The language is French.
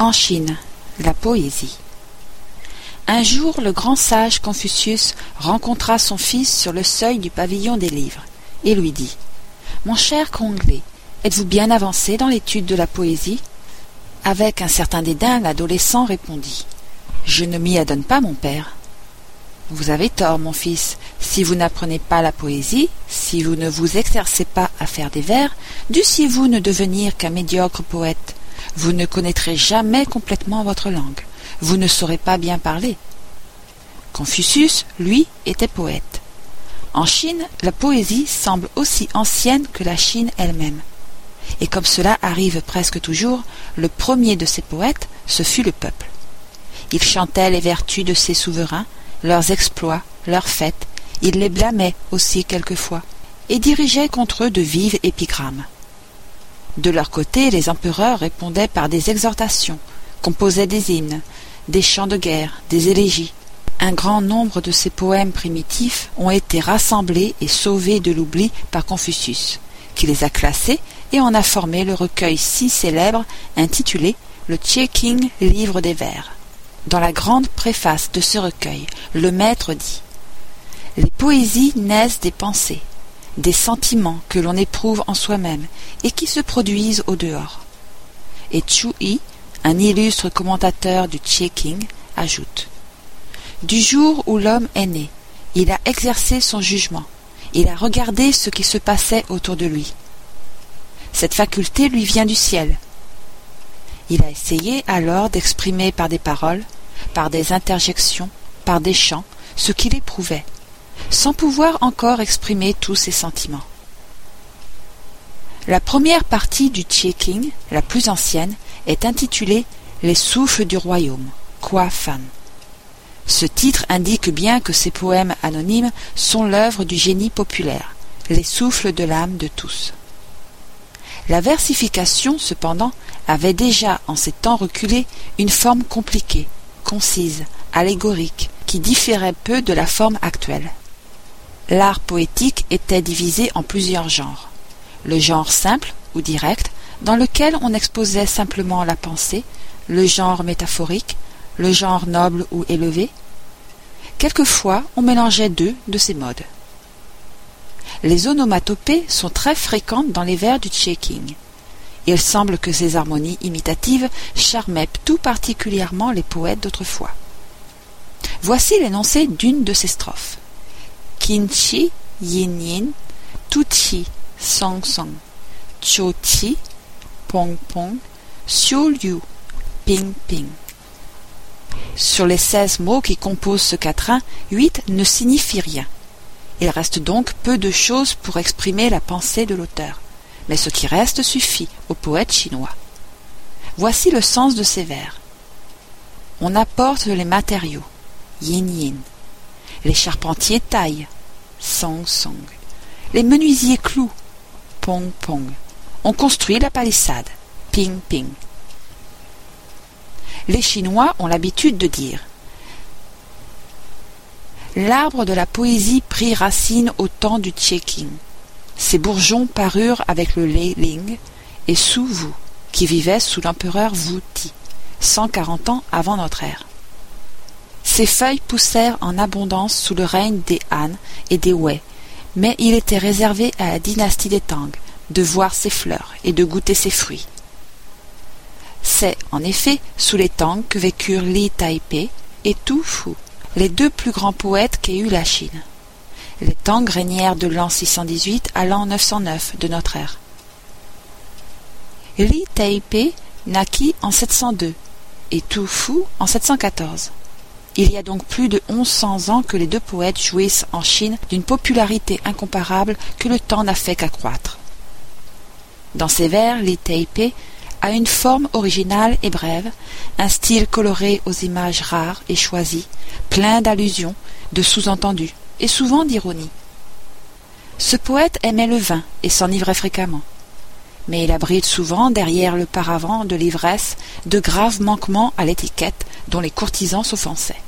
En Chine, la poésie. Un jour, le grand sage Confucius rencontra son fils sur le seuil du pavillon des livres et lui dit Mon cher Conglé, êtes-vous bien avancé dans l'étude de la poésie? Avec un certain dédain, l'adolescent répondit Je ne m'y adonne pas, mon père. Vous avez tort, mon fils. Si vous n'apprenez pas la poésie, si vous ne vous exercez pas à faire des vers, dussiez-vous ne devenir qu'un médiocre poète vous ne connaîtrez jamais complètement votre langue. Vous ne saurez pas bien parler. Confucius, lui, était poète. En Chine, la poésie semble aussi ancienne que la Chine elle-même. Et comme cela arrive presque toujours, le premier de ces poètes, ce fut le peuple. Il chantait les vertus de ses souverains, leurs exploits, leurs fêtes, il les blâmait aussi quelquefois, et dirigeait contre eux de vives épigrammes. De leur côté, les empereurs répondaient par des exhortations, composaient des hymnes, des chants de guerre, des élégies. Un grand nombre de ces poèmes primitifs ont été rassemblés et sauvés de l'oubli par Confucius, qui les a classés et en a formé le recueil si célèbre intitulé le King Livre des Vers. Dans la grande préface de ce recueil, le maître dit Les poésies naissent des pensées, des sentiments que l'on éprouve en soi-même et qui se produisent au dehors. Et Chu Yi, un illustre commentateur du King, ajoute Du jour où l'homme est né, il a exercé son jugement, il a regardé ce qui se passait autour de lui. Cette faculté lui vient du ciel. Il a essayé alors d'exprimer par des paroles, par des interjections, par des chants, ce qu'il éprouvait, sans pouvoir encore exprimer tous ses sentiments. La première partie du King, la plus ancienne, est intitulée Les souffles du royaume, Kwa Fan. Ce titre indique bien que ces poèmes anonymes sont l'œuvre du génie populaire, les souffles de l'âme de tous. La versification, cependant, avait déjà, en ces temps reculés, une forme compliquée, concise, allégorique, qui différait peu de la forme actuelle l'art poétique était divisé en plusieurs genres. Le genre simple ou direct, dans lequel on exposait simplement la pensée, le genre métaphorique, le genre noble ou élevé. Quelquefois, on mélangeait deux de ces modes. Les onomatopées sont très fréquentes dans les vers du King. Il semble que ces harmonies imitatives charmaient tout particulièrement les poètes d'autrefois. Voici l'énoncé d'une de ces strophes. Kinchi, yin yin, tuchi, song song, chochi, pong pong, xiu liu, ping ping. Sur les seize mots qui composent ce quatrain, huit ne signifient rien. Il reste donc peu de choses pour exprimer la pensée de l'auteur, mais ce qui reste suffit au poète chinois. Voici le sens de ces vers. On apporte les matériaux, yin yin. Les charpentiers taillent, Song Song. Les menuisiers clouent. Pong Pong. On construit la palissade. Ping Ping. Les Chinois ont l'habitude de dire L'arbre de la poésie prit racine au temps du King. Ses bourgeons parurent avec le Lei Ling et Su Wu, qui vivait sous l'empereur Wu Ti, 140 ans avant notre ère. Ses feuilles poussèrent en abondance sous le règne des Han et des Wei, mais il était réservé à la dynastie des Tang de voir ses fleurs et de goûter ses fruits. C'est, en effet, sous les Tang que vécurent Li Taipei et Tu Fu, les deux plus grands poètes qu'ait eu la Chine. Les Tang régnèrent de l'an 618 à l'an 909 de notre ère. Li Taipei naquit en 702 et Tu Fu en 714. Il y a donc plus de onze cents ans que les deux poètes jouissent en Chine d'une popularité incomparable que le temps n'a fait qu'accroître. Dans ses vers, Li Teipei a une forme originale et brève, un style coloré aux images rares et choisies, plein d'allusions, de sous-entendus et souvent d'ironie. Ce poète aimait le vin et s'enivrait fréquemment. Mais il abrite souvent derrière le paravent de l'ivresse de graves manquements à l'étiquette dont les courtisans s'offensaient.